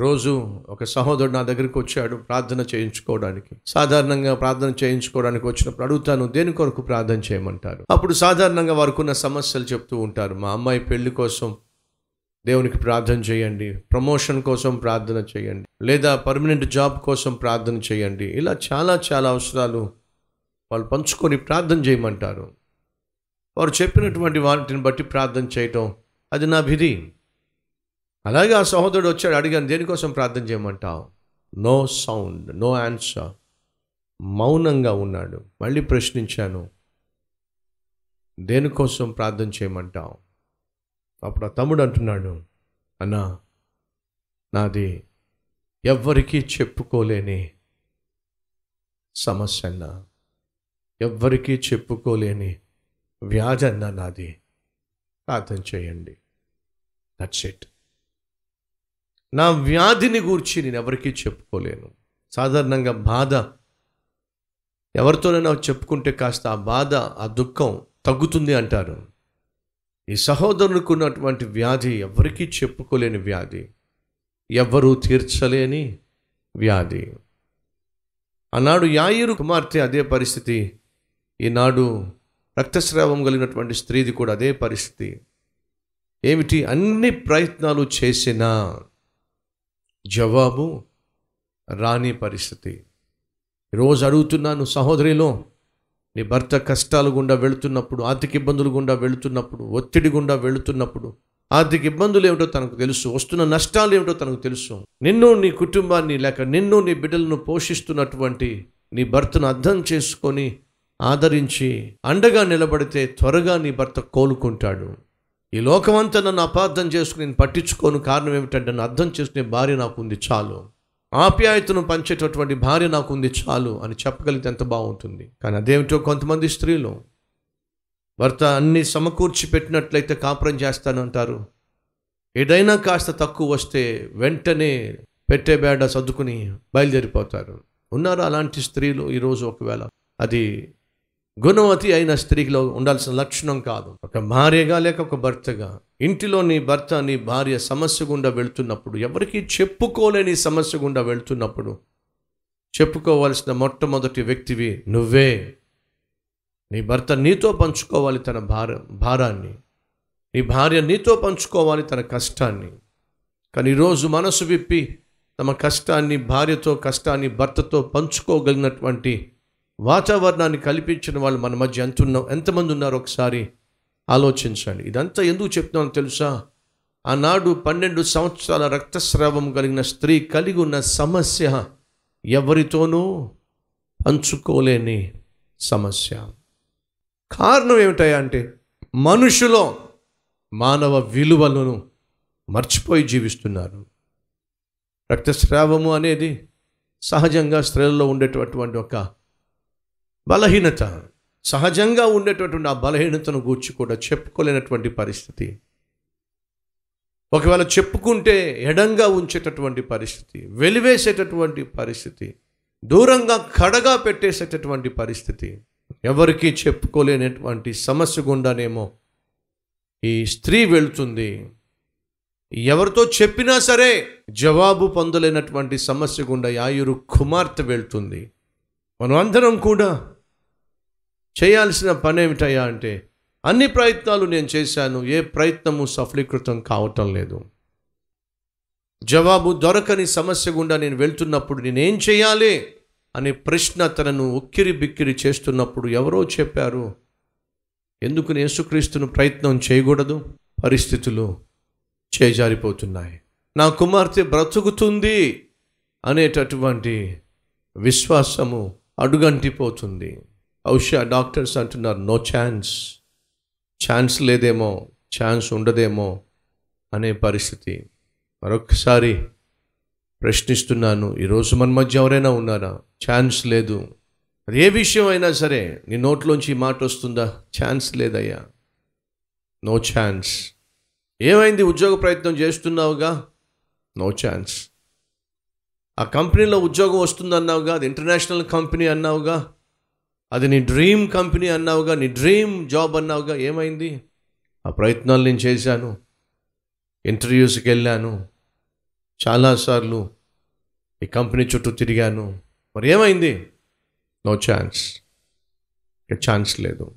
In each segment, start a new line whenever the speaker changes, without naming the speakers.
రోజు ఒక సహోదరుడు నా దగ్గరికి వచ్చాడు ప్రార్థన చేయించుకోవడానికి. సాధారణంగా ప్రార్థన చేయించుకోవడానికి వచ్చినప్పుడు అడుగుతాను దేని కొరకు ప్రార్థన చేయమంటారు? అప్పుడు సాధారణంగా వారికి ఉన్న సమస్యలు చెప్తూ ఉంటారు మా అమ్మాయి పెళ్ళి కోసం దేవునికి ప్రార్థన చేయండి ప్రమోషన్ కోసం ప్రార్థన చేయండి లేదా పర్మనెంట్ జాబ్ కోసం ప్రార్థన చేయండి. ఇలా చాలా చాలా అవసరాలు వాళ్ళు పంచుకొని ప్రార్థన చేయమంటారు. వారు చెప్పినటువంటి వాటిని బట్టి ప్రార్థన చేయటం అది నా విధి. అలాగే ఆ సహోదరుడు వచ్చాడు అడిగాను దేనికోసం ప్రార్థన చేయమంటావు? No sound no answer. మౌనంగా ఉన్నాడు. మళ్ళీ ప్రశ్నించాను దేనికోసం ప్రార్థన చేయమంటావు? అప్పుడు ఆ తమ్ముడు అంటున్నాడు అన్నా నాది ఎవ్వరికీ చెప్పుకోలేని సమస్య అన్నా. ఎవ్వరికీ చెప్పుకోలేని వ్యాధి అన్న నాది. ప్రార్థన చేయండి. దట్స్ ఇట్ నా వ్యాధిని గూర్చి నేను ఎవరికీ చెప్పుకోలేను. సాధారణంగా బాధ. ఎవరితోనైనా చెప్పుకుంటే కాస్త ఆ బాధ ఆ దుఃఖం తగ్గుతుంది అంటారు. ఈ సహోదరునికి ఉన్నటువంటి వ్యాధి ఎవరికీ చెప్పుకోలేని వ్యాధి. ఎవ్వరూ తీర్చలేని వ్యాధి. ఆనాడు యాయిరు కుమార్తె అదే పరిస్థితి. ఈనాడు రక్తస్రావం కలిగినటువంటి స్త్రీది కూడా అదే పరిస్థితి. ఏమిటి? అన్ని ప్రయత్నాలు చేసినా జవాబు రాని పరిస్థితి. రోజు అడుగుతున్నాను సహోదరిలో నీ భర్త కష్టాల గుండా వెళుతున్నప్పుడు ఆర్థిక ఇబ్బందులు గుండా వెళుతున్నప్పుడు ఒత్తిడి గుండా వెళుతున్నప్పుడు ఆర్థిక ఇబ్బందులు ఏమిటో తనకు తెలుసు వస్తున్న నష్టాలు ఏమిటో తనకు తెలుసు. నిన్ను నీ కుటుంబాన్ని లేక నిన్ను నీ బిడ్డలను పోషిస్తున్నటువంటి నీ భర్తను అర్థం చేసుకొని ఆదరించి అండగా నిలబడితే త్వరగా నీ భర్త కోలుకుంటాడు. ఈ లోకమంతా నన్ను అపార్థం చేసుకుని నేను పట్టించుకోను కారణం ఏమిటంటే నన్ను అర్థం చేసుకునే భార్య నాకు ఉంది చాలు. ఆప్యాయతను పంచేటటువంటి భార్య నాకు ఉంది చాలు అని చెప్పగలిగితే ఎంత బాగుంటుంది. కానీ అదేమిటో కొంతమంది స్త్రీలు భర్త అన్ని సమకూర్చి పెట్టినట్లయితే కాపురం చేస్తానంటారు. ఏదైనా కాస్త తక్కువ వస్తే వెంటనే పెట్టే బేడ సర్దుకుని బయలుదేరిపోతారు. ఉన్నారు అలాంటి స్త్రీలు? ఈరోజు ఒకవేళ అది గుణవతి అయిన స్త్రీలో ఉండాల్సిన లక్షణం కాదు. ఒక భార్యగా లేక ఒక భర్తగా. ఇంటిలో నీ భర్త నీ భార్య సమస్య గుండా వెళ్తున్నప్పుడు ఎవరికి చెప్పుకోలేని సమస్య గుండా వెళ్తున్నప్పుడు చెప్పుకోవాల్సిన మొట్టమొదటి వ్యక్తివి నువ్వే. నీ భర్త నీతో పంచుకోవాలి తన భార భారాన్ని. నీ భార్య నీతో పంచుకోవాలి తన కష్టాన్ని. కానీ ఈరోజు మనసు విప్పి తమ కష్టాన్ని భార్యతో కష్టాన్ని భర్తతో పంచుకోగలిగినటువంటి వాతావరణాన్ని కల్పించిన వాళ్ళు మన మధ్య ఎంత ఉన్నాం ఎంతమంది ఉన్నారో ఒకసారి ఆలోచించండి. ఇదంతా ఎందుకు చెప్తున్నాను తెలుసా? ఆనాడు పన్నెండు సంవత్సరాల రక్తస్రావం కలిగిన స్త్రీ కలిగి ఉన్న సమస్య ఎవరితోనూ పంచుకోలేని సమస్య. కారణం ఏమిటయా అంటే మనుషులో మానవ విలువలను మర్చిపోయి జీవిస్తున్నారు. రక్తస్రావము అనేది సహజంగా స్త్రీలలో ఉండేటటువంటి ఒక బలహీనత. సహజంగా ఉండేటటువంటి ఆ బలహీనతను గూర్చి కూడా చెప్పుకోలేనటువంటి పరిస్థితి. ఒకవేళ చెప్పుకుంటే ఎడంగా ఉంచేటటువంటి పరిస్థితి వెలివేసేటటువంటి పరిస్థితి దూరంగా కడగా పెట్టేసేటటువంటి పరిస్థితి ఎవరికీ చెప్పుకోలేనటువంటి సమస్య గుండానేమో ఈ స్త్రీ వెళుతుంది. ఎవరితో చెప్పినా సరే జవాబు పొందలేనటువంటి సమస్య గుండా యాయురు కుమార్తె వెళ్తుంది. మనం అందరం కూడా చేయాల్సిన పని ఏమిటయ్యా అంటే అన్ని ప్రయత్నాలు నేను చేశాను ఏ ప్రయత్నము సఫలీకృతం కావటం లేదు. జవాబు దొరకని సమస్య గుండా నేను వెళ్తున్నప్పుడు నేనేం చేయాలి అనే ప్రశ్న తనను ఉక్కిరి బిక్కిరి చేస్తున్నప్పుడు ఎవరో చెప్పారు ఎందుకు నేను యేసుక్రీస్తును ప్రయత్నం చేయకూడదు? పరిస్థితులు చేజారిపోతున్నాయి. నా కుమార్తె బ్రతుకుతుంది అనేటటువంటి విశ్వాసము అడుగంటిపోతుంది. బహుశా డాక్టర్స్ అంటున్నారు నో ఛాన్స్. ఛాన్స్ లేదేమో ఛాన్స్ ఉండదేమో అనే పరిస్థితి. మరొకసారి ప్రశ్నిస్తున్నాను ఈరోజు మన మధ్య ఎవరైనా ఉన్నారా? ఛాన్స్ లేదు. అది ఏ విషయం అయినా సరే నీ నోట్లోంచి ఈ మాట వస్తుందా? ఛాన్స్ లేదయ్యా. No chance. ఏమైంది? ఉద్యోగ ప్రయత్నం చేస్తున్నావుగా? No chance. ఆ కంపెనీలో ఉద్యోగం వస్తుందన్నావుగా? అది ఇంటర్నేషనల్ కంపెనీ అన్నావుగా? అది నీ డ్రీమ్ కంపెనీ అన్నావుగా నీ డ్రీమ్ జాబ్ అన్నావుగా ఏమైంది? ఆ ప్రయత్నాలు నేను చేశాను. ఇంటర్వ్యూస్కి వెళ్ళాను. చాలాసార్లు ఈ కంపెనీ చుట్టూ తిరిగాను. మరి ఏమైంది? No chance. ఛాన్స్ లేదు.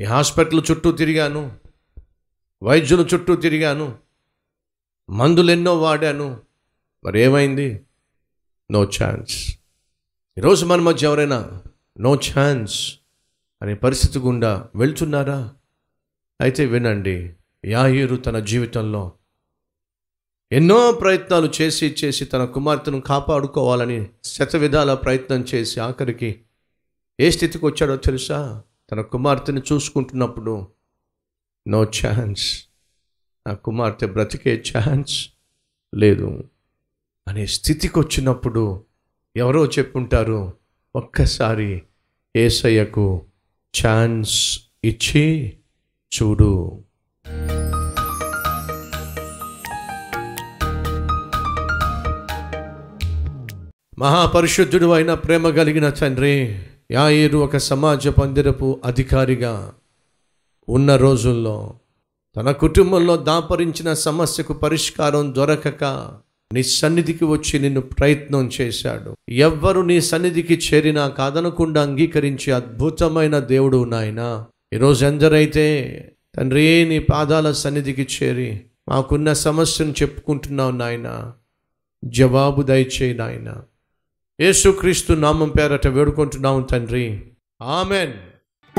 ఈ హాస్పిటల్ చుట్టూ తిరిగాను. వైద్యుల చుట్టూ తిరిగాను. మందులు ఎన్నో వాడాను. మరి ఏమైంది? No chance. ఈరోజు మన మధ్య ఎవరైనా నో ఛాన్స్ అనే పరిస్థితి గుండా వెళ్తున్నారా? అయితే వినండి యాయూరు తన జీవితంలో ఎన్నో ప్రయత్నాలు చేసి చేసి తన కుమార్తెను కాపాడుకోవాలని శతవిధాల ప్రయత్నం చేసి ఆఖరికి ఏ స్థితికి వచ్చాడో తెలుసా? తన కుమార్తెను చూసుకుంటున్నప్పుడు నో ఛాన్స్. నా కుమార్తె బ్రతికే ఛాన్స్ లేదు. అనే స్థితికి వచ్చినప్పుడు ఎవరో చెప్పుంటారు ఒక్కసారి ఏసయ్యకు ఛాన్స్ ఇచ్చి చూడు. మహాపరిశుద్ధుడు అయిన ప్రేమ కలిగిన తండ్రి యాయేరు ఒక సమాజ పందిరపు అధికారిగా ఉన్న రోజుల్లో తన కుటుంబంలో దాపరించిన సమస్యకు పరిష్కారం దొరకక నీ సన్నిధికి వచ్చి నిన్ను ప్రయత్నం చేశాడు. ఎవ్వరు నీ సన్నిధికి చేరినా కాదనకుండా అంగీకరించి అద్భుతమైన దేవుడు నాయన. ఈరోజు ఎందరైతే తండ్రి నీ పాదాల సన్నిధికి చేరి మాకున్న సమస్యను చెప్పుకుంటున్నావు నాయన. జవాబు దయచేయి నాయన. యేసుక్రీస్తు నామం పేరట వేడుకుంటున్నాము తండ్రి. ఆమెన్.